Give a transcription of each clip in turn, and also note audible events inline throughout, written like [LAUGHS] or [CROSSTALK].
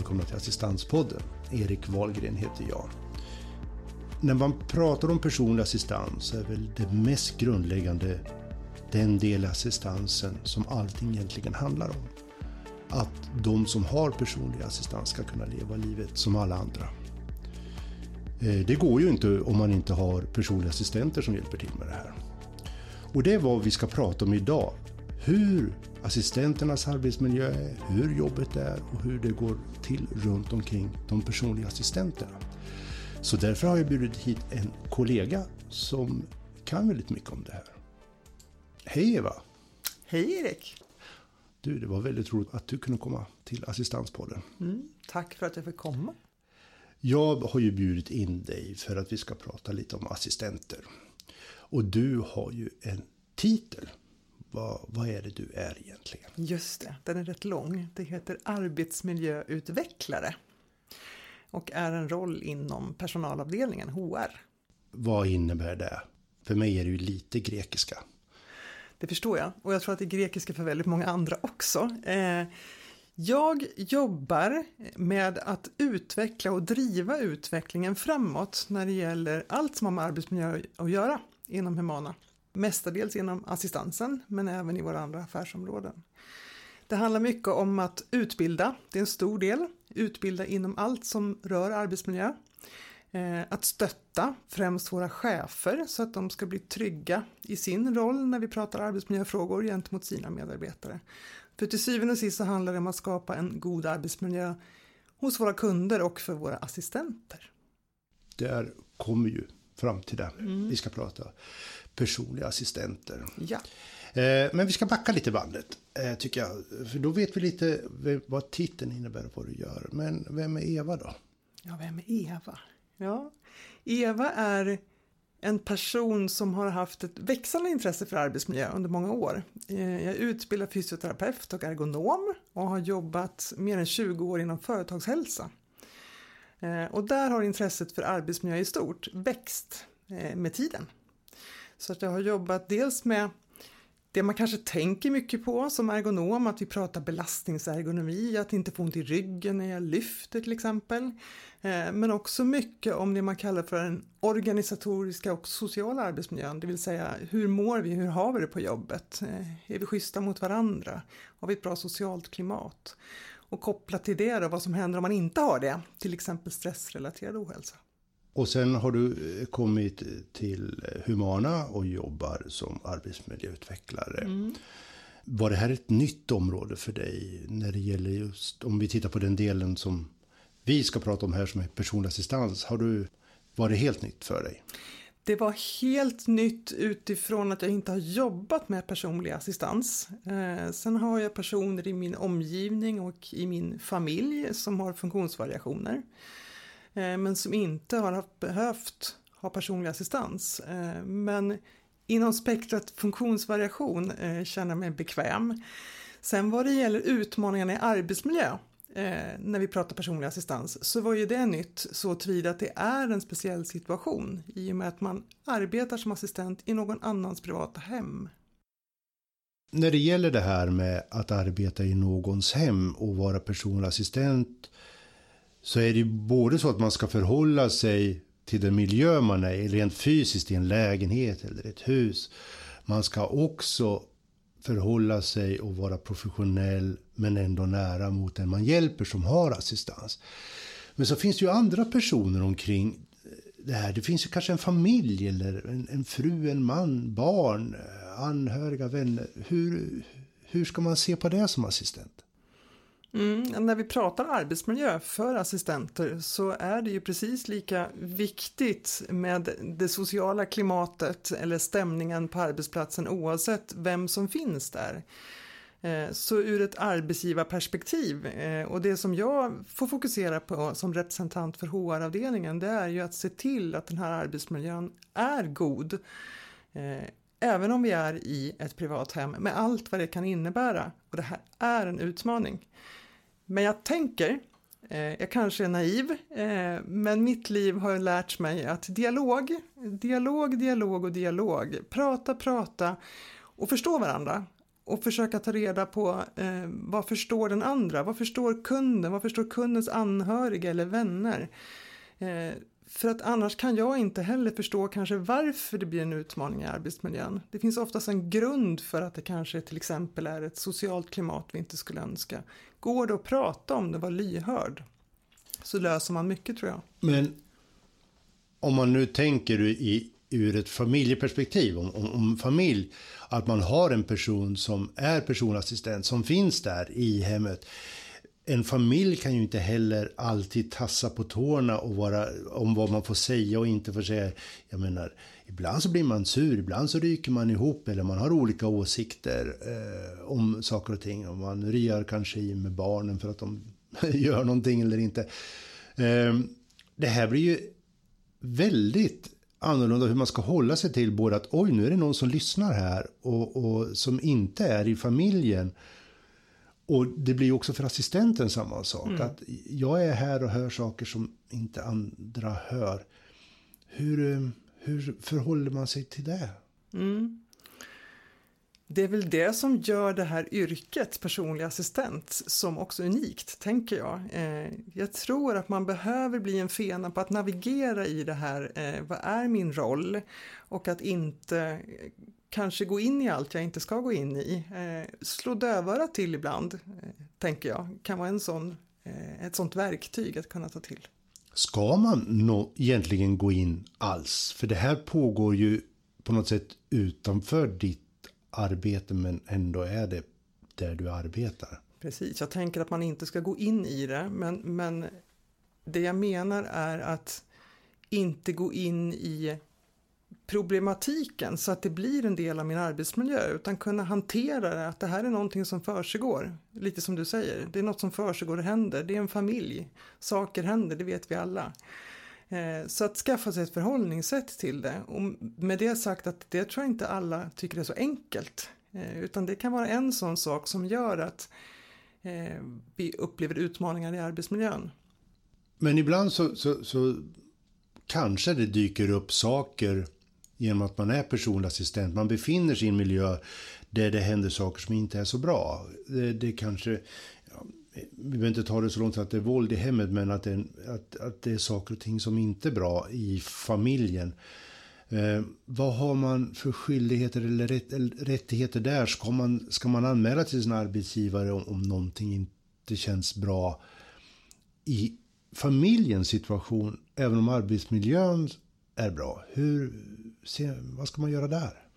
välkomna till Assistanspodden. Erik Wahlgren heter jag. När man pratar om personlig assistans är väl det mest grundläggande den del assistansen som allting egentligen handlar om. Att de som har personlig assistans ska kunna leva livet som alla andra. Eh, det går ju inte om man inte har personliga assistenter som hjälper till med det här. Och det är vad vi ska prata om idag. Hur assistenternas arbetsmiljö är, hur jobbet är och hur det går till runt omkring de personliga assistenterna. Så därför har jag bjudit hit en kollega som kan väldigt mycket om det här. Hej Eva! Hej Erik! Du, det var väldigt roligt att du kunde komma till Assistanspodden. Mm, tack för att jag fick komma. Jag har ju bjudit in dig för att vi ska prata lite om assistenter. Och du har ju en titel. Vad, vad är det du är egentligen? Just det, den är rätt lång. Det heter arbetsmiljöutvecklare och är en roll inom personalavdelningen, HR. Vad innebär det? För mig är det ju lite grekiska. Det förstår jag och jag tror att det är grekiska för väldigt många andra också. Eh, jag jobbar med att utveckla och driva utvecklingen framåt när det gäller allt som har med arbetsmiljö att göra inom Humana. Mestadels inom assistansen men även i våra andra affärsområden. Det handlar mycket om att utbilda, det är en stor del. Utbilda inom allt som rör arbetsmiljö. Eh, att stötta främst våra chefer så att de ska bli trygga i sin roll när vi pratar arbetsmiljöfrågor gentemot sina medarbetare. För till syvende och sist så handlar det om att skapa en god arbetsmiljö hos våra kunder och för våra assistenter. Där kommer ju fram till det. Mm. Vi ska prata personliga assistenter. Ja. Eh, men vi ska backa lite bandet, eh, tycker jag. För då vet vi lite vad titeln innebär och vad du gör. Men vem är Eva då? Ja, vem är Eva? Ja, Eva är en person som har haft ett växande intresse för arbetsmiljö under många år. Eh, jag är utbildad fysioterapeut och ergonom och har jobbat mer än 20 år inom företagshälsa. Eh, och där har intresset för arbetsmiljö i stort växt eh, med tiden. Så att jag har jobbat dels med det man kanske tänker mycket på som ergonom, att vi pratar belastningsergonomi, att inte få ont i ryggen när jag lyfter till exempel. Eh, men också mycket om det man kallar för den organisatoriska och sociala arbetsmiljön, det vill säga hur mår vi, hur har vi det på jobbet? Är vi schyssta mot varandra? Har vi ett bra socialt klimat? Och kopplat till det då, vad som händer om man inte har det, till exempel stressrelaterad ohälsa. Och sen har du eh, kommit till Humana och jobbar som arbetsmiljöutvecklare. Mm. Var det här ett nytt område för dig när det gäller just, om vi tittar på den delen som vi ska prata om här som är personlig assistans. Har du, var det helt nytt för dig? Det var helt nytt utifrån att jag inte har jobbat med personlig assistans. Eh, sen har jag personer i min omgivning och i min familj som har funktionsvariationer. Eh, men som inte har behövt ha personlig assistans. Eh, men inom spektrat funktionsvariation eh, känner jag mig bekväm. Sen vad det gäller utmaningarna i arbetsmiljö Eh, när vi pratar personlig assistans så var ju det nytt så tillvida att det är en speciell situation i och med att man arbetar som assistent i någon annans privata hem. När det gäller det här med att arbeta i någons hem och vara personlig assistent så är det ju både så att man ska förhålla sig till den miljö man är i, rent fysiskt i en lägenhet eller ett hus. Man ska också förhålla sig och vara professionell men ändå nära mot den man hjälper som har assistans. Men så finns det ju andra personer omkring eh, det här. Det finns ju kanske en familj eller en, en fru, en man, barn, eh, anhöriga, vänner. Hur, hur ska man se på det som assistent? Mm, när vi pratar arbetsmiljö för assistenter så är det ju precis lika viktigt med det sociala klimatet eller stämningen på arbetsplatsen oavsett vem som finns där. Eh, så ur ett arbetsgivarperspektiv, eh, och det som jag får fokusera på som representant för HR-avdelningen, det är ju att se till att den här arbetsmiljön är god. Eh, även om vi är i ett privat hem med allt vad det kan innebära. Och det här är en utmaning. Men jag tänker, eh, jag kanske är naiv, eh, men mitt liv har lärt mig att dialog, dialog, dialog och dialog, prata, prata och förstå varandra och försöka ta reda på eh, vad förstår den andra, vad förstår kunden, vad förstår kundens anhöriga eller vänner. Eh, för att annars kan jag inte heller förstå kanske varför det blir en utmaning i arbetsmiljön. Det finns oftast en grund för att det kanske till exempel är ett socialt klimat vi inte skulle önska. Går det att prata om det, var lyhörd, så löser man mycket tror jag. Men om man nu tänker i, ur ett familjeperspektiv, om, om, om, familj, att man har en person som är personassistent, som finns där i hemmet. En familj kan ju inte heller alltid tassa på tårna och vara om vad man får säga och inte får säga. Jag menar, ibland så blir man sur, ibland så ryker man ihop eller man har olika åsikter eh, om saker och ting. Och man riar kanske i med barnen för att de [LAUGHS] gör någonting eller inte. Eh, det här blir ju väldigt annorlunda hur man ska hålla sig till både att oj nu är det någon som lyssnar här och, och som inte är i familjen. Och det blir också för assistenten samma sak. Mm. Att jag är här och hör saker som inte andra hör. Hur, eh, hur förhåller man sig till det? Mm. Det är väl det som gör det här yrket, personlig assistent, som också unikt, tänker jag. Eh, jag tror att man behöver bli en fena på att navigera i det här, eh, vad är min roll? Och att inte kanske gå in i allt jag inte ska gå in i. Slå dövörat till ibland, tänker jag, kan vara en sån, ett sånt verktyg att kunna ta till. Ska man nå, egentligen gå in alls? För det här pågår ju på något sätt utanför ditt arbete men ändå är det där du arbetar. Precis, jag tänker att man inte ska gå in i det men, men det jag menar är att inte gå in i problematiken så att det blir en del av min arbetsmiljö utan kunna hantera det, att det här är någonting som försiggår. Lite som du säger, det är något som försiggår, och händer, det är en familj, saker händer, det vet vi alla. Eh, så att skaffa sig ett förhållningssätt till det. Och med det sagt att det tror jag inte alla tycker är så enkelt. Eh, utan det kan vara en sån sak som gör att eh, vi upplever utmaningar i arbetsmiljön. Men ibland så, så, så kanske det dyker upp saker genom att man är personlig assistent. Man befinner sig i en miljö där det händer saker som inte är så bra. Det, det kanske vi behöver inte ta det så långt att det är våld i hemmet, men att det, att, att det är saker och ting som inte är bra i familjen. Eh, vad har man för skyldigheter eller, rätt, eller rättigheter där? Ska man, ska man anmäla till sin arbetsgivare om, om någonting inte känns bra i familjens situation, även om arbetsmiljön är bra? Hur, se, vad ska man göra där?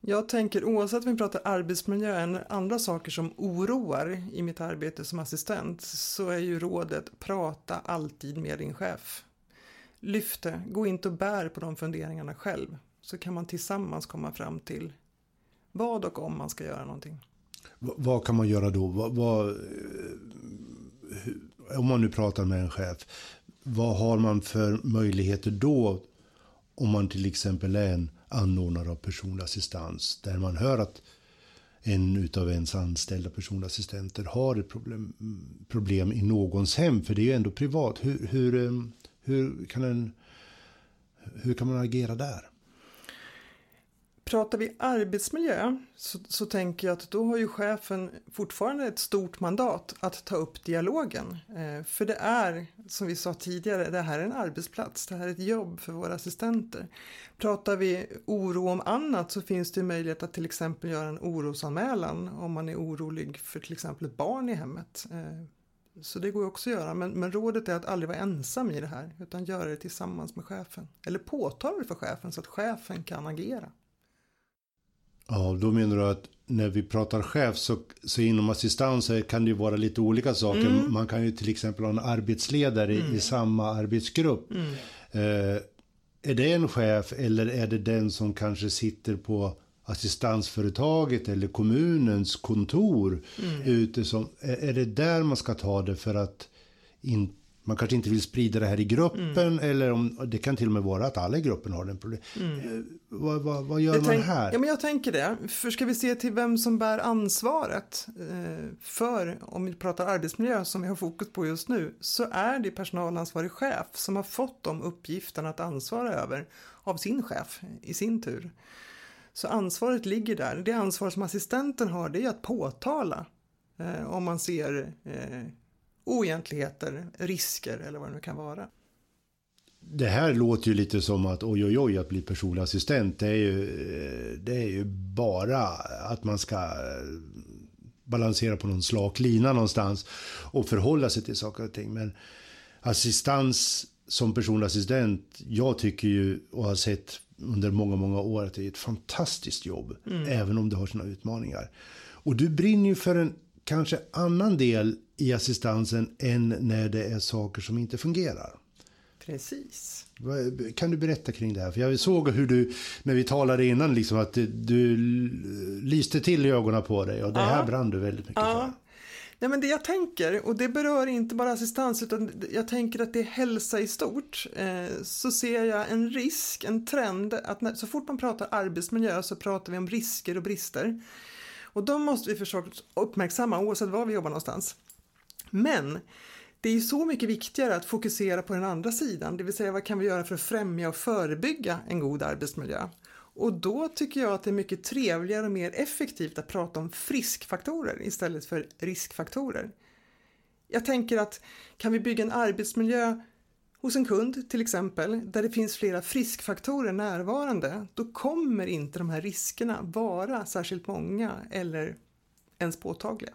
Jag tänker oavsett om vi pratar arbetsmiljö eller andra saker som oroar i mitt arbete som assistent så är ju rådet prata alltid med din chef. Lyft det, gå inte och bär på de funderingarna själv så kan man tillsammans komma fram till vad och om man ska göra någonting. V vad kan man göra då? Vad, vad, om man nu pratar med en chef, vad har man för möjligheter då om man till exempel är en anordnare av personlig assistans där man hör att en av ens anställda personassistenter har ett problem, problem i någons hem, för det är ju ändå privat. Hur, hur, eh, hur, kan, en, hur kan man agera där? Pratar vi arbetsmiljö så, så, tänker jag att då har ju chefen fortfarande ett stort mandat att ta upp dialogen. Eh, för det är, som vi sa tidigare, det här är en arbetsplats, det här är ett jobb för våra assistenter. Pratar vi oro om annat så finns det möjlighet att till exempel göra en orosanmälan om man är orolig för till exempel ett barn i hemmet. Eh, så det går också att göra, men, men rådet är att aldrig vara ensam i det här utan göra det tillsammans med chefen. Eller påtala det för chefen så att chefen kan agera. Ja, då menar du att när vi pratar chef så, så inom assistans kan det ju vara lite olika saker. Mm. Man kan ju till exempel ha en arbetsledare mm. i samma arbetsgrupp. Mm. Eh, är det en chef eller är det den som kanske sitter på assistansföretaget eller kommunens kontor mm. ute som, är, det där man ska ta det för att in, man kanske inte vill sprida det här i gruppen mm. eller om det kan till och med vara att alla i gruppen har den problemet. Mm. Eh, vad, vad, vad, gör jag man här? Ja, men jag tänker det. För ska vi se till vem som bär ansvaret eh, för, om vi pratar arbetsmiljö som vi har fokus på just nu, så är det personalansvarig chef som har fått de uppgifterna att ansvara över av sin chef i sin tur. Så ansvaret ligger där. Det ansvar som assistenten har det är att påtala eh, om man ser eh, oegentligheter, risker eller vad det nu kan vara. Det här låter ju lite som att oj oj oj att bli personlig assistent det är ju, det är ju bara att man ska balansera på någon slak lina någonstans och förhålla sig till saker och ting. Men assistans som personlig assistent, jag tycker ju och har sett under många, många år att det är ett fantastiskt jobb, mm. även om det har sina utmaningar. Och du brinner ju för en kanske annan del i assistansen än när det är saker som inte fungerar. Precis. Kan du berätta kring det här? För jag såg hur du, när vi talade innan, liksom att du lyste till i ögonen på dig och det ja. här brann du väldigt mycket ja. för. Nej, men det jag tänker, och det berör inte bara assistans utan jag tänker att det är hälsa i stort, eh, så ser jag en risk, en trend att när, så fort man pratar arbetsmiljö så pratar vi om risker och brister. Och de måste vi försöka uppmärksamma oavsett var vi jobbar någonstans. Men det är så mycket viktigare att fokusera på den andra sidan, det vill säga vad kan vi göra för att främja och förebygga en god arbetsmiljö? Och då tycker jag att det är mycket trevligare och mer effektivt att prata om friskfaktorer istället för riskfaktorer. Jag tänker att kan vi bygga en arbetsmiljö hos en kund till exempel, där det finns flera friskfaktorer närvarande, då kommer inte de här riskerna vara särskilt många eller ens påtagliga.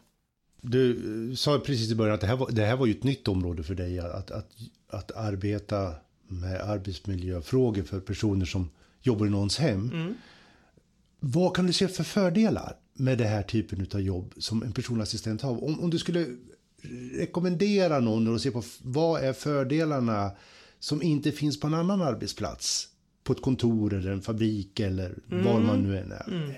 Du sa precis i början att det här var, det här var ju ett nytt område för dig, att, att, att arbeta med arbetsmiljöfrågor för personer som jobbar i någons hem. Mm. Vad kan du se för fördelar med det här typen av jobb som en personlig assistent har? Om, om du skulle rekommendera någon och se på vad är fördelarna som inte finns på en annan arbetsplats? På ett kontor eller en fabrik eller mm. var man nu än är. Mm.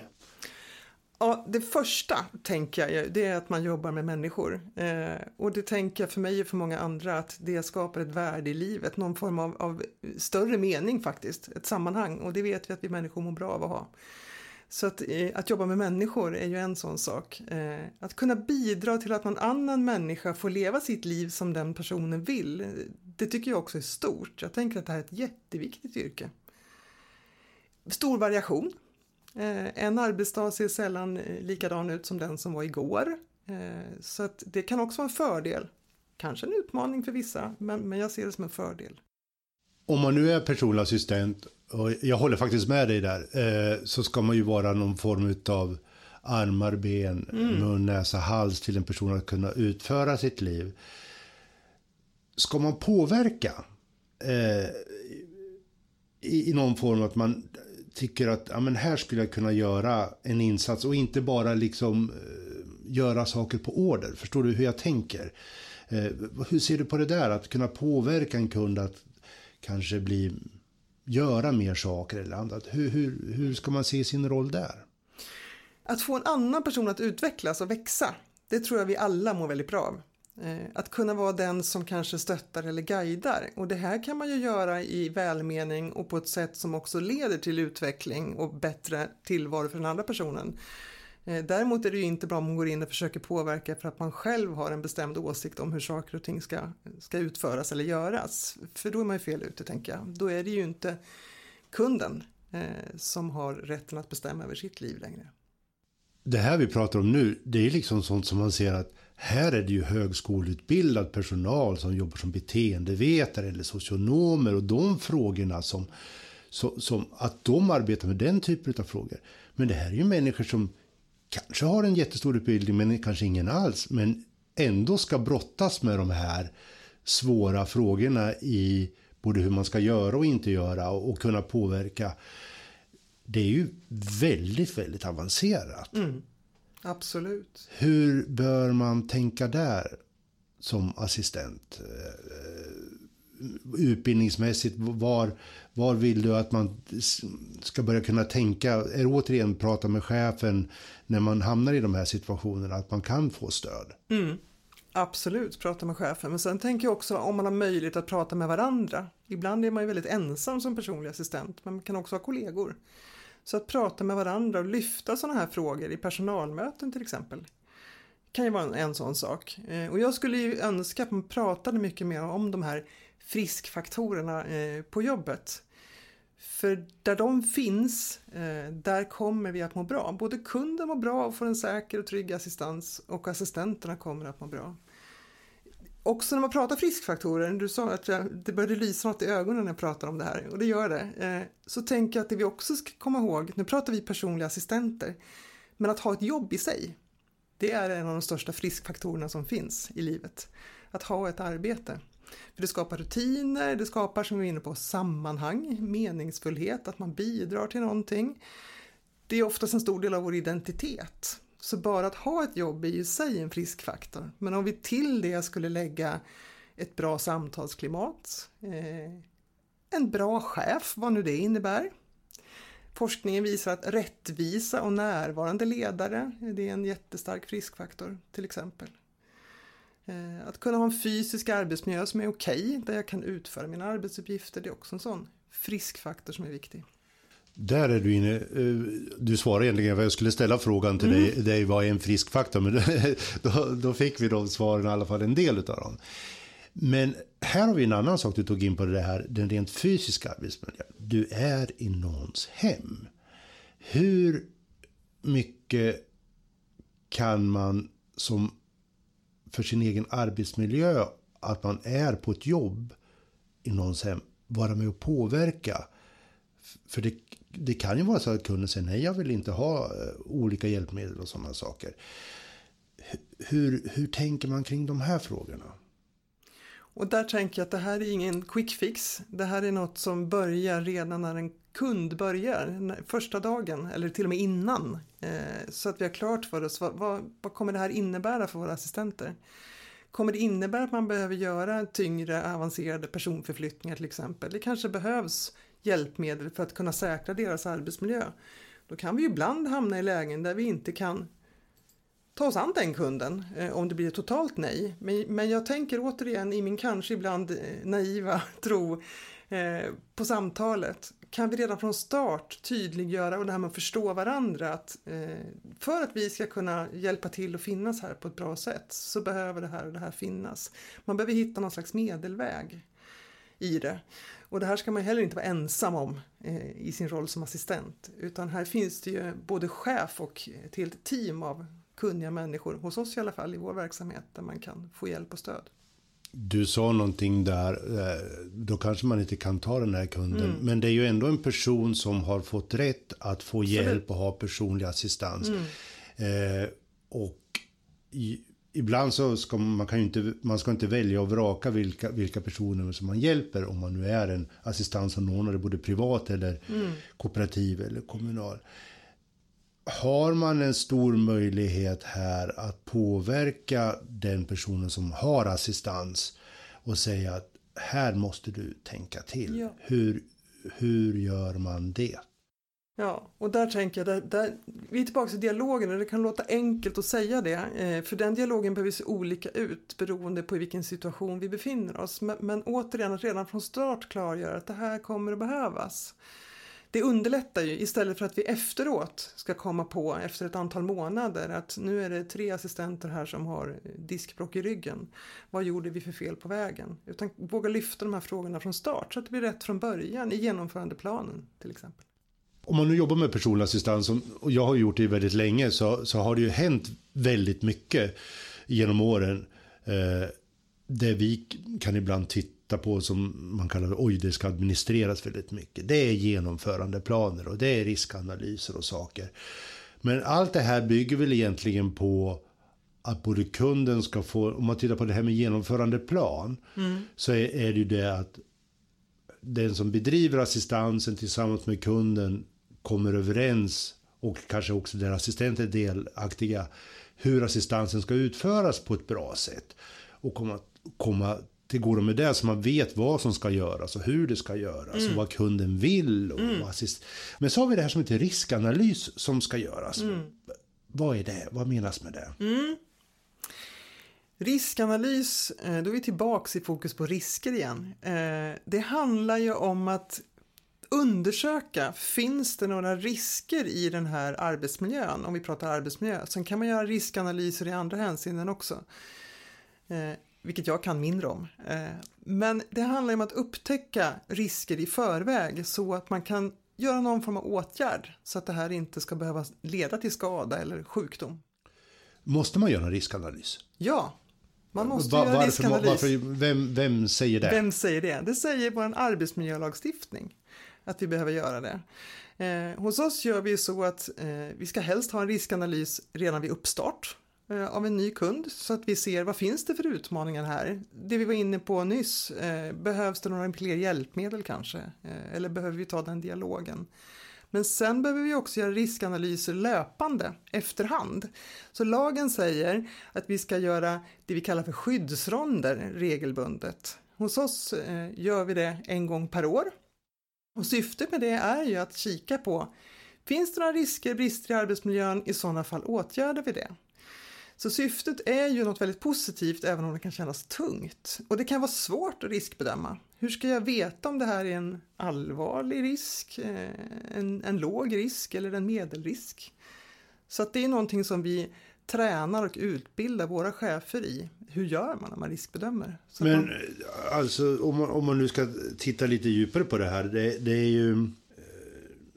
Ja, det första tänker jag det är att man jobbar med människor. Eh, och det tänker jag för mig och för många andra att det skapar ett värde i livet, någon form av, av, större mening faktiskt, ett sammanhang och det vet vi att vi människor mår bra av att ha. Så att, eh, att jobba med människor är ju en sån sak. Eh, att kunna bidra till att någon annan människa får leva sitt liv som den personen vill, eh, det tycker jag också är stort. Jag tänker att det här är ett jätteviktigt yrke. Stor variation en arbetsdag ser sällan likadan ut som den som var igår. Så att det kan också vara en fördel. Kanske en utmaning för vissa, men, men jag ser det som en fördel. Om man nu är personlig assistent, och jag håller faktiskt med dig där, så ska man ju vara någon form av armar, ben, mm. mun, näsa, hals till en person att kunna utföra sitt liv. Ska man påverka eh, i, i någon form att man tycker att ja, men här skulle jag kunna göra en insats och inte bara liksom uh, göra saker på order. Förstår du hur jag tänker? Uh, hur ser du på det där? Att kunna påverka en kund att kanske bli, göra mer saker eller annat. Hur, hur, hur ska man se sin roll där? Att få en annan person att utvecklas och växa, det tror jag vi alla mår väldigt bra av. Eh, att kunna vara den som kanske stöttar eller guidar och det här kan man ju göra i välmening och på ett sätt som också leder till utveckling och bättre tillvaro för den andra personen. Eh, däremot är det ju inte bra om man går in och försöker påverka för att man själv har en bestämd åsikt om hur saker och ting ska, ska utföras eller göras. För då är man ju fel ute tänker jag. Då är det ju inte kunden eh, som har rätten att bestämma över sitt liv längre. Det här vi pratar om nu, det är liksom sånt som man ser att här är det ju högskoleutbildad personal som jobbar som beteendevetare eller socionomer och de frågorna som, som, som att de arbetar med den typen av frågor. Men det här är ju människor som kanske har en jättestor utbildning men kanske ingen alls. Men ändå ska brottas med de här svåra frågorna i både hur man ska göra och inte göra och, och kunna påverka. Det är ju väldigt, väldigt avancerat. Mm. Absolut. Hur bör man tänka där som assistent? Utbildningsmässigt, var, var vill du att man ska börja kunna tänka? Är återigen prata med chefen när man hamnar i de här situationerna, att man kan få stöd? Mm. Absolut, prata med chefen. Men sen tänker jag också om man har möjlighet att prata med varandra. Ibland är man ju väldigt ensam som personlig assistent, men man kan också ha kollegor. Så att prata med varandra och lyfta sådana här frågor i personalmöten till exempel kan ju vara en sån sak. Eh, och jag skulle ju önska att man pratade mycket mer om de här friskfaktorerna eh, på jobbet. För där de finns, eh, där kommer vi att må bra. Både kunden mår bra och får en säker och trygg assistans och assistenterna kommer att må bra. Också när man pratar friskfaktorer, du sa att det började lysa något i ögonen när jag pratade om det här och det gör det. Eh, så tänker jag att det vi också ska komma ihåg, nu pratar vi personliga assistenter, men att ha ett jobb i sig, det är en av de största friskfaktorerna som finns i livet. Att ha ett arbete. För det skapar rutiner, det skapar som vi är inne på sammanhang, meningsfullhet, att man bidrar till någonting. Det är oftast en stor del av vår identitet. Så bara att ha ett jobb är ju i sig en friskfaktor. Men om vi till det skulle lägga ett bra samtalsklimat, eh, en bra chef, vad nu det innebär. Forskningen visar att rättvisa och närvarande ledare, det är en jättestark friskfaktor till exempel. Eh, att kunna ha en fysisk arbetsmiljö som är okej, okay, där jag kan utföra mina arbetsuppgifter, det är också en sån frisk faktor som är viktig. Där är du inne, eh, du svarar egentligen jag skulle ställa frågan till mm. dig, dig, vad är en frisk faktor? Men [LAUGHS] då, då fick vi de svaren, i alla fall en del av dem. Men här har vi en annan sak du tog in på det här, den rent fysiska arbetsmiljön. Du är i någons hem. Hur mycket kan man som för sin egen arbetsmiljö, att man är på ett jobb i någons hem, vara med och påverka. För det, det kan ju vara så att kunden säger nej, jag vill inte ha eh, olika hjälpmedel och sådana saker. Hur, hur tänker man kring de här frågorna? Och där tänker jag att det här är ingen quick fix. Det här är något som börjar redan när en kund börjar, första dagen eller till och med innan. Eh, så att vi har klart för oss vad, vad, vad, kommer det här innebära för våra assistenter. Kommer det innebära att man behöver göra tyngre avancerade personförflyttningar till exempel? Det kanske behövs hjälpmedel för att kunna säkra deras arbetsmiljö. Då kan vi ibland hamna i lägen där vi inte kan ta oss an den kunden eh, om det blir ett totalt nej. Men, men jag tänker återigen i min kanske ibland eh, naiva [LAUGHS] tro eh, på samtalet. Kan vi redan från start tydliggöra och det här med att förstå varandra att eh, för att vi ska kunna hjälpa till och finnas här på ett bra sätt så behöver det här och det här finnas. Man behöver hitta någon slags medelväg i det. Och det här ska man heller inte vara ensam om eh, i sin roll som assistent utan här finns det ju både chef och eh, ett helt team av kunniga människor, hos oss i alla fall, i vår verksamhet, där man kan få hjälp och stöd. Du sa någonting där, eh, då kanske man inte kan ta den här kunden, mm. men det är ju ändå en person som har fått rätt att få hjälp och ha personlig assistans. Mm. Eh, och i, ibland så ska man, kan ju inte, man ska inte välja och vraka vilka, vilka personer som man hjälper om man nu är en assistansanordnare, både privat eller mm. kooperativ eller kommunal har man en stor möjlighet här att påverka den personen som har assistans och säga att här måste du tänka till. Ja. Hur, hur gör man det? Ja, och där tänker jag, där, där, vi är tillbaka till dialogen och det kan låta enkelt att säga det, eh, för den dialogen behöver se olika ut beroende på i vilken situation vi befinner oss. Men, men återigen, att redan från start klargöra att det här kommer att behövas det underlättar ju istället för att vi efteråt ska komma på efter ett antal månader att nu är det tre assistenter här som har diskbråck i ryggen. Vad gjorde vi för fel på vägen? Utan våga lyfta de här frågorna från start så att det blir rätt från början i genomförandeplanen till exempel. Om man nu jobbar med personlig assistans, och jag har gjort det väldigt länge, så, så har det ju hänt väldigt mycket genom åren. Eh, där vi kan ibland titta titta på som man kallar det, oj det ska administreras väldigt mycket. Det är genomförandeplaner och det är riskanalyser och saker. Men allt det här bygger väl egentligen på att både kunden ska få, om man tittar på det här med genomförandeplan, mm. så är, är det ju det att den som bedriver assistansen tillsammans med kunden kommer överens och kanske också där assistenter är delaktiga hur assistansen ska utföras på ett bra sätt och komma, komma till går med det så man vet vad som ska göras och hur det ska göras mm. och vad kunden vill. Och mm. assist. Men så har vi det här som heter riskanalys som ska göras. Mm. Vad är det? Vad menas med det? Mm. Riskanalys, eh, då är vi tillbaks i fokus på risker igen. Eh, det handlar ju om att undersöka, finns det några risker i den här arbetsmiljön? Om vi pratar arbetsmiljö. Sen kan man göra riskanalyser i andra hänseenden också. Vilket jag kan mindre om. Eh, Men det handlar om att upptäcka risker i förväg så att man kan göra någon form av åtgärd så att det här inte ska behöva leda till skada eller sjukdom. Måste man göra en riskanalys? Ja, man måste Va- göra varför, riskanalys. varför, vem, vem säger det? Vem säger det? Det säger vår arbetsmiljölagstiftning att vi behöver göra det. Eh, hos oss gör vi så att eh, vi ska helst ha en riskanalys redan vid uppstart Eh, av en ny kund så att vi ser vad finns det för utmaningar här. Det vi var inne på nyss, eh, behövs det några fler hjälpmedel kanske? Eh, eller behöver vi ta den dialogen? Men sen behöver vi också göra riskanalyser löpande efterhand. Så lagen säger att vi ska göra det vi kallar för skyddsronder regelbundet. Hos oss gör vi det en gång per år. Och syftet med det är ju att kika på Finns det några risker, brister i arbetsmiljön? I sådana fall åtgärdar vi det. Så syftet är ju något väldigt positivt även om det kan kännas tungt. Och det kan vara svårt att riskbedöma. Hur ska jag veta om det här är en allvarlig risk, eh, en, en låg risk eller en medelrisk? Så att det är någonting som vi tränar och utbildar våra chefer i. Hur gör man när man riskbedömer? Så Men man, eh, alltså om man, om man nu ska titta lite djupare på det här. Det, det är ju eh,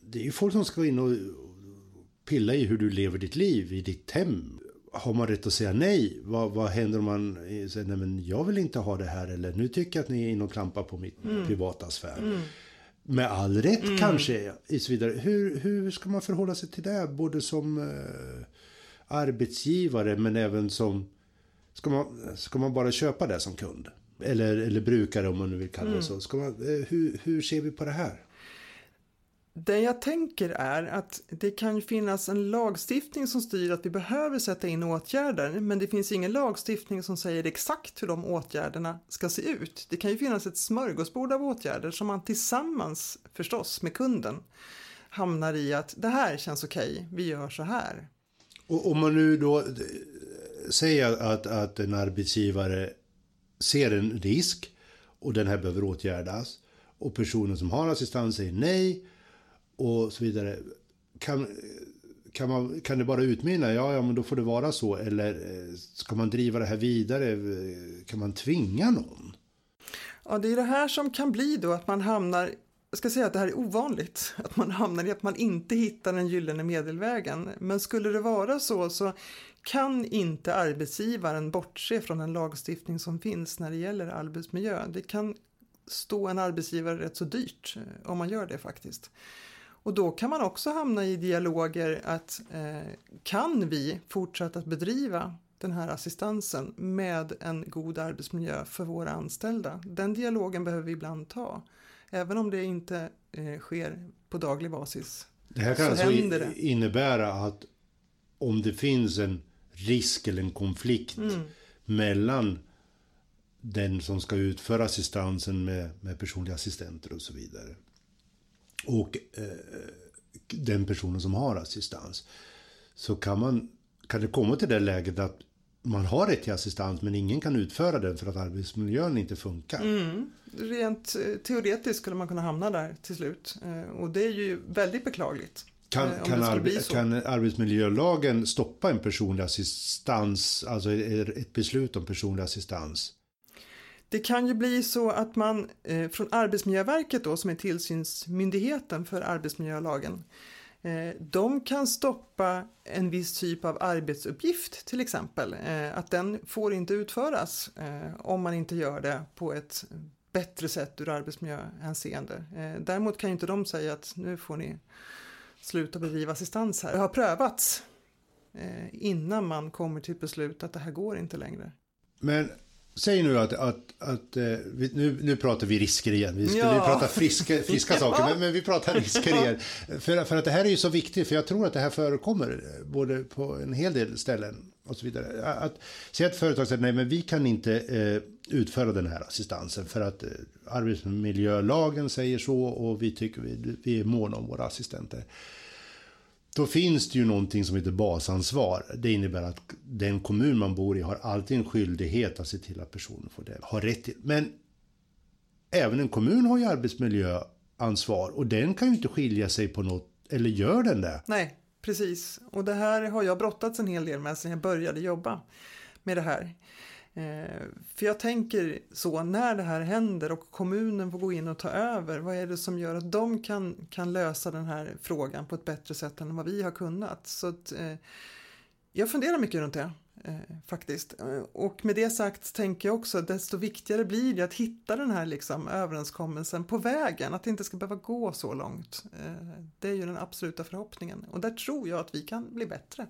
det är ju folk som ska in och pilla i hur du lever ditt liv i ditt hem. Har man rätt att säga nej? Vad, vad händer om man säger nej men jag vill inte ha det här eller nu tycker jag att ni är inne och klampar på mitt privata sfär. Med all rätt kanske. Och så vidare. Hur, hur ska man förhålla sig till det? Både som eh, arbetsgivare men även som Ska man, ska man bara köpa det som kund? Eller, eller brukare om man nu vill kalla det så. Ska man, eh, hur, hur ser vi på det här? Det jag tänker är att det kan ju finnas en lagstiftning som styr att vi behöver sätta in åtgärder men det finns ingen lagstiftning som säger exakt hur de åtgärderna ska se ut. Det kan ju finnas ett smörgåsbord av åtgärder som man tillsammans förstås med kunden hamnar i att det här känns okej, vi gör så här. Och om man nu då eh, säger att, att en arbetsgivare ser en risk och den här behöver åtgärdas och personen som har assistans säger nej och så vidare. Kan, kan, man, kan det bara utmynna, ja, ja men då får det vara så eller eh, ska man driva det här vidare? Eh, kan man tvinga någon? Ja, det är det här som kan bli då att man hamnar jag ska säga att det här är ovanligt, att man hamnar i att man inte hittar den gyllene medelvägen. Men skulle det vara så så kan inte arbetsgivaren bortse från den lagstiftning som finns när det gäller arbetsmiljö. Det kan stå en arbetsgivare rätt så dyrt eh, om man gör det faktiskt. Och då kan man också hamna i dialoger att eh, kan vi fortsätta att bedriva den här assistansen med en god arbetsmiljö för våra anställda? Den dialogen behöver vi ibland ta. Även om det inte eh, sker på daglig basis. Det här kan Så alltså det. innebära att om det finns en risk eller en konflikt Mm. mellan den som ska utföra assistansen med, med personliga assistenter och så vidare och eh, den personen som har assistans så kan, man, kan det komma till det läget att man har rätt till assistans men ingen kan utföra den för att arbetsmiljön inte funkar. Mm. Rent eh, teoretiskt skulle man kunna hamna där till slut. Eh, och det är ju väldigt beklagligt. Kan, eh, kan, arbe- kan arbetsmiljölagen stoppa en personlig assistans, alltså ett beslut om personlig assistans? Det kan ju bli så att man eh, från Arbetsmiljöverket då, som är tillsynsmyndigheten för arbetsmiljölagen, eh, de kan stoppa en viss typ av arbetsuppgift till exempel. Eh, att den får inte utföras eh, om man inte gör det på ett bättre sätt ur arbetsmiljöhänseende. Eh, däremot kan ju inte de säga att nu får ni sluta bedriva assistans här. Det har prövats eh, innan man kommer till ett beslut att det här går inte längre. Men säg nu att, att, att eh, nu, nu pratar vi risker igen. Vi skulle Ja. prata friska, friska [LAUGHS] saker, men, men vi pratar risker igen. För, för att det här är ju så viktigt, för jag tror att det här förekommer eh, både på en hel del ställen och så vidare. Att, säg att företag säger nej, men vi kan inte eh, utföra den här assistansen för att eh, arbetsmiljölagen säger så och vi tycker vi, vi är måna om våra assistenter. Då finns det ju någonting som heter basansvar. Det innebär att den kommun man bor i har alltid en skyldighet att se till att personen får det, har rätt till. Men även en kommun har ju arbetsmiljöansvar och den kan ju inte skilja sig på något, eller gör den det? Nej, precis. Och det här har jag brottats en hel del med sedan jag började jobba med det här. Eh, för jag tänker så, när det här händer och kommunen får gå in och ta över, vad är det som gör att de kan, kan lösa den här frågan på ett bättre sätt än vad vi har kunnat? Så att, eh, jag funderar mycket runt det. Eh, faktiskt. Eh, och med det sagt tänker jag också desto viktigare blir det att hitta den här liksom, överenskommelsen på vägen, att det inte ska behöva gå så långt. Eh, det är ju den absoluta förhoppningen och där tror jag att vi kan bli bättre.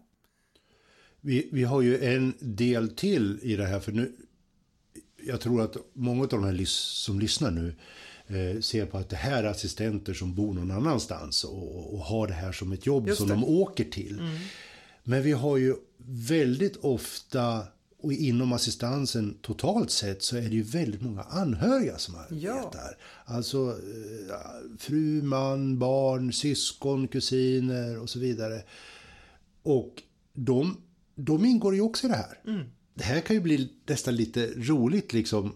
Vi, vi har ju en del till i det här, för nu, jag tror att många av de här som lyssnar nu eh, ser på att det här är assistenter som bor någon annanstans och, och har det här som ett jobb som de åker till. Mm. Men vi har ju väldigt ofta och inom assistansen totalt sett så är det ju väldigt många anhöriga som arbetar. Ja. Alltså eh, fru, man, barn, syskon, kusiner och så vidare. Och de, de ingår ju också i det här. Mm. Det här kan ju bli nästan lite roligt liksom.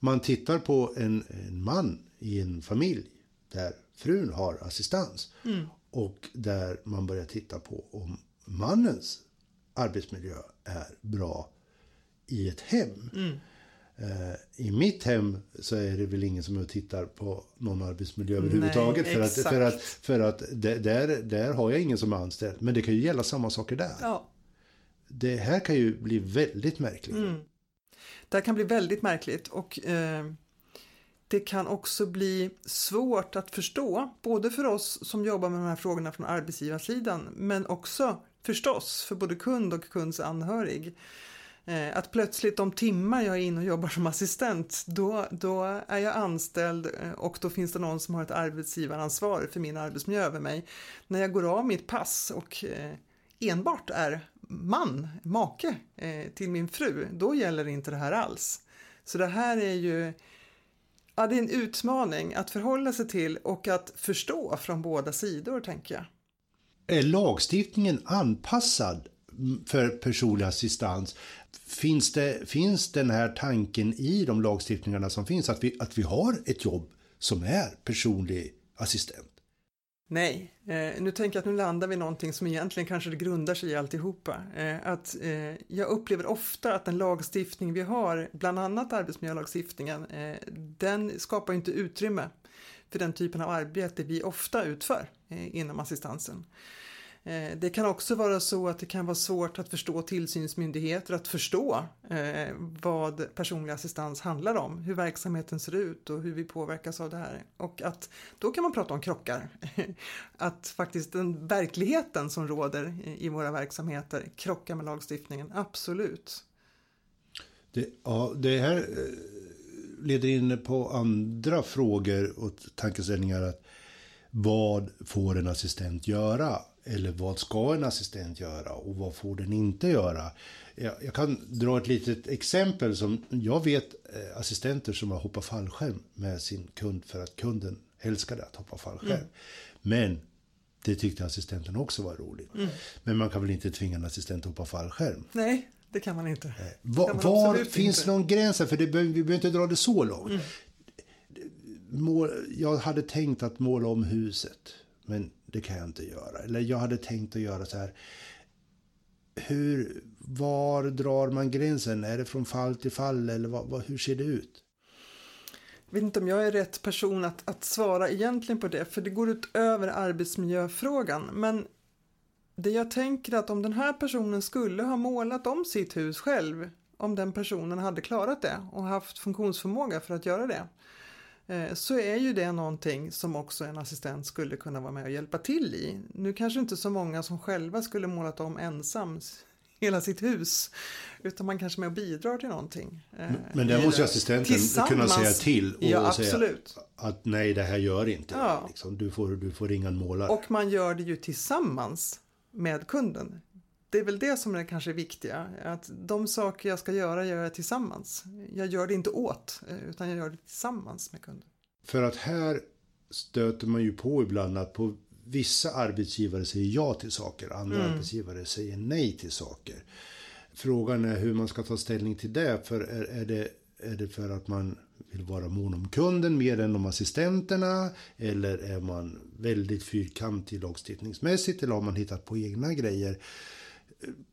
Man tittar på en, en man i en familj där frun har assistans. Mm. Och där man börjar titta på om mannens arbetsmiljö är bra i ett hem. Mm. Uh, I mitt hem så är det väl ingen som är och tittar på någon arbetsmiljö överhuvudtaget. Nej, för, att, för att, för att där, där har jag ingen som är anställd. Men det kan ju gälla samma saker där. Ja. Det här kan ju bli väldigt märkligt. Mm. Det här kan bli väldigt märkligt och eh, det kan också bli svårt att förstå, både för oss som jobbar med de här frågorna från arbetsgivarsidan, men också förstås för både kund och kunds anhörig. Eh, att plötsligt de timmar jag är inne och jobbar som assistent, då, då är jag anställd eh, och då finns det någon som har ett arbetsgivaransvar för min arbetsmiljö över mig. När jag går av mitt pass och eh, enbart är man, make eh, till min fru, då gäller inte det här alls. Så det här är ju ja, det är en utmaning att förhålla sig till och att förstå från båda sidor, tänker jag är lagstiftningen anpassad för personlig assistans? Finns, det, finns den här tanken i de lagstiftningarna som finns att vi, att vi har ett jobb som är personlig assistent? Nej, eh, nu tänker jag att nu landar vi i någonting som egentligen kanske grundar sig i alltihopa. Eh, att, eh, jag upplever ofta att den lagstiftning vi har, bland annat arbetsmiljölagstiftningen, eh, den skapar inte utrymme för den typen av arbete vi ofta utför eh, inom assistansen. Eh, det kan också vara så att det kan vara svårt att förstå tillsynsmyndigheter, att förstå eh, vad personlig assistans handlar om, hur verksamheten ser ut och hur vi påverkas av det här. Och att då kan man prata om krockar. [LAUGHS] Att faktiskt den verkligheten som råder i våra verksamheter krockar med lagstiftningen, absolut. Det, ja, det här eh, leder in på andra frågor och tankeställningar. Att vad får en assistent göra? Eller vad ska en assistent göra och vad får den inte göra? Jag, jag kan dra ett litet exempel som jag vet eh, assistenter som har hoppat fallskärm med sin kund för att kunden älskade att hoppa fallskärm. Mm. Men det tyckte assistenten också var roligt. Mm. Men man kan väl inte tvinga en assistent att hoppa fallskärm? Nej, det kan man inte. var, man var finns inte. någon gräns? För det, vi behöver inte dra det så långt. Mm. Jag hade tänkt att måla om huset. Men det kan jag inte göra. Eller jag hade tänkt att göra så här. Hur, var drar man gränsen? Är det från fall till fall eller vad, vad, hur ser det ut? Jag vet inte om jag är rätt person att, att svara egentligen på det, för det går utöver arbetsmiljöfrågan. Men det jag tänker att om den här personen skulle ha målat om sitt hus själv, om den personen hade klarat det och haft funktionsförmåga för att göra det, så är ju det någonting som också en assistent skulle kunna vara med och hjälpa till i. Nu kanske inte så många som själva skulle målat om ensam hela sitt hus, utan man kanske med och bidrar till någonting. Eh, men där måste ju assistenten kunna säga till och ja, säga att nej, det här gör inte ja. liksom, du, får, du får ringa en målare. Och man gör det ju tillsammans med kunden det är väl det som är kanske viktiga, att de saker jag ska göra gör jag tillsammans. Jag gör det inte åt, eh, utan jag gör det tillsammans med kunden. För att här stöter man ju på ibland att på vissa arbetsgivare säger ja till saker, andra mm. arbetsgivare säger nej till saker. Frågan är hur man ska ta ställning till det, för är, är det är det för att man vill vara mån om kunden mer än om assistenterna? Eller är man väldigt fyrkantig lagstiftningsmässigt? Eller har man hittat på egna grejer?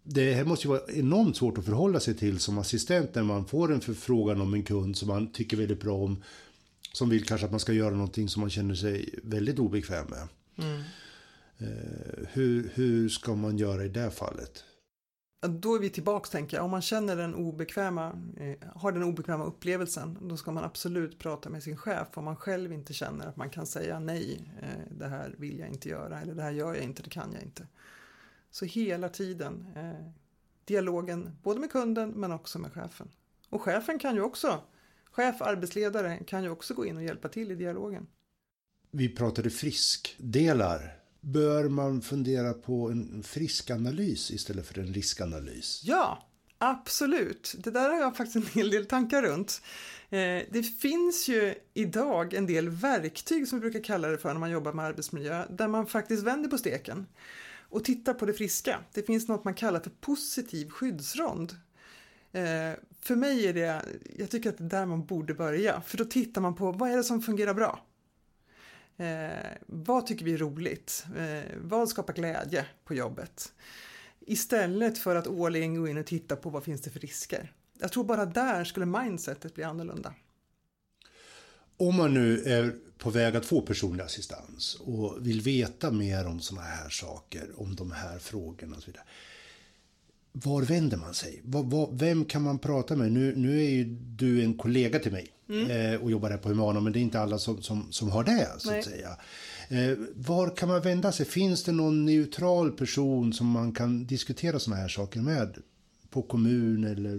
Det här måste ju vara enormt svårt att förhålla sig till som assistent när man får en förfrågan om en kund som man tycker väldigt bra om. Som vill kanske att man ska göra någonting som man känner sig väldigt obekväm med. Mm. Hur, hur ska man göra i det fallet? Då är vi tillbaks tänker jag. Om man känner den obekväma, eh, har den obekväma upplevelsen, då ska man absolut prata med sin chef om man själv inte känner att man kan säga nej, eh, det här vill jag inte göra eller det här gör jag inte, det kan jag inte. Så hela tiden eh, dialogen både med kunden men också med chefen. Och chefen kan ju också, chef, arbetsledare kan ju också gå in och hjälpa till i dialogen. Vi pratade friskdelar Bör man fundera på en friskanalys istället för en riskanalys? Ja, absolut. Det där har jag faktiskt en hel del tankar runt. Eh, det finns ju idag en del verktyg som vi brukar kalla det för när man jobbar med arbetsmiljö, där man faktiskt vänder på steken och tittar på det friska. Det finns något man kallar för positiv skyddsrond. Eh, för mig är det, jag tycker att det är där man borde börja, för då tittar man på vad är det som fungerar bra? Eh, vad tycker vi är roligt? Eh, vad skapar glädje på jobbet? Istället för att årligen gå in och titta på vad finns det för risker. Jag tror bara där skulle mindsetet bli annorlunda. Om man nu är på väg att få personlig assistans och vill veta mer om sådana här saker, om de här frågorna och så vidare var vänder man sig? Var, var, vem kan man prata med? Nu, nu är ju du en kollega till mig mm. eh, och jobbar här på Humana, men det är inte alla som, som, som har det, så Nej. att säga. Eh, var kan man vända sig? Finns det någon neutral person som man kan diskutera sådana här saker med? På kommun eller,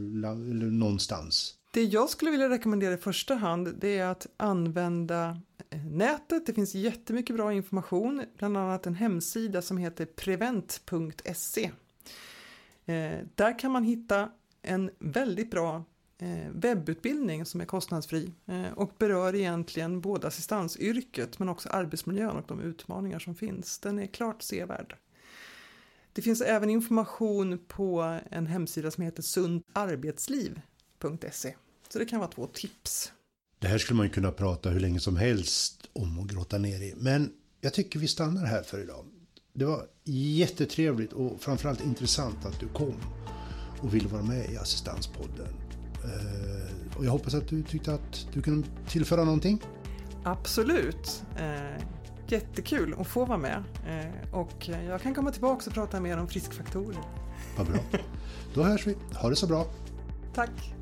eller någonstans? Det jag skulle vilja rekommendera i första hand det är att använda eh, nätet. Det finns jättemycket bra information, bland annat en hemsida som heter prevent.se eh, där kan man hitta en väldigt bra eh, webbutbildning som är kostnadsfri och berör egentligen både assistansyrket men också arbetsmiljön och de utmaningar som finns. Den är klart sevärd. Det finns även information på en hemsida som heter sundarbetsliv.se. Så det kan vara två tips. Det här skulle man ju kunna prata hur länge som helst om och grotta ner i. Men jag tycker vi stannar här för idag. Det var jättetrevligt och framförallt intressant att du kom och ville vara med i Assistanspodden. Eh, och jag hoppas att du tyckte att du kunde tillföra någonting. Absolut. Eh, jättekul att få vara med. Eh, och jag kan komma tillbaka och prata mer om friskfaktorer. Vad bra. [LAUGHS] Då hörs vi. Ha det så bra. Tack.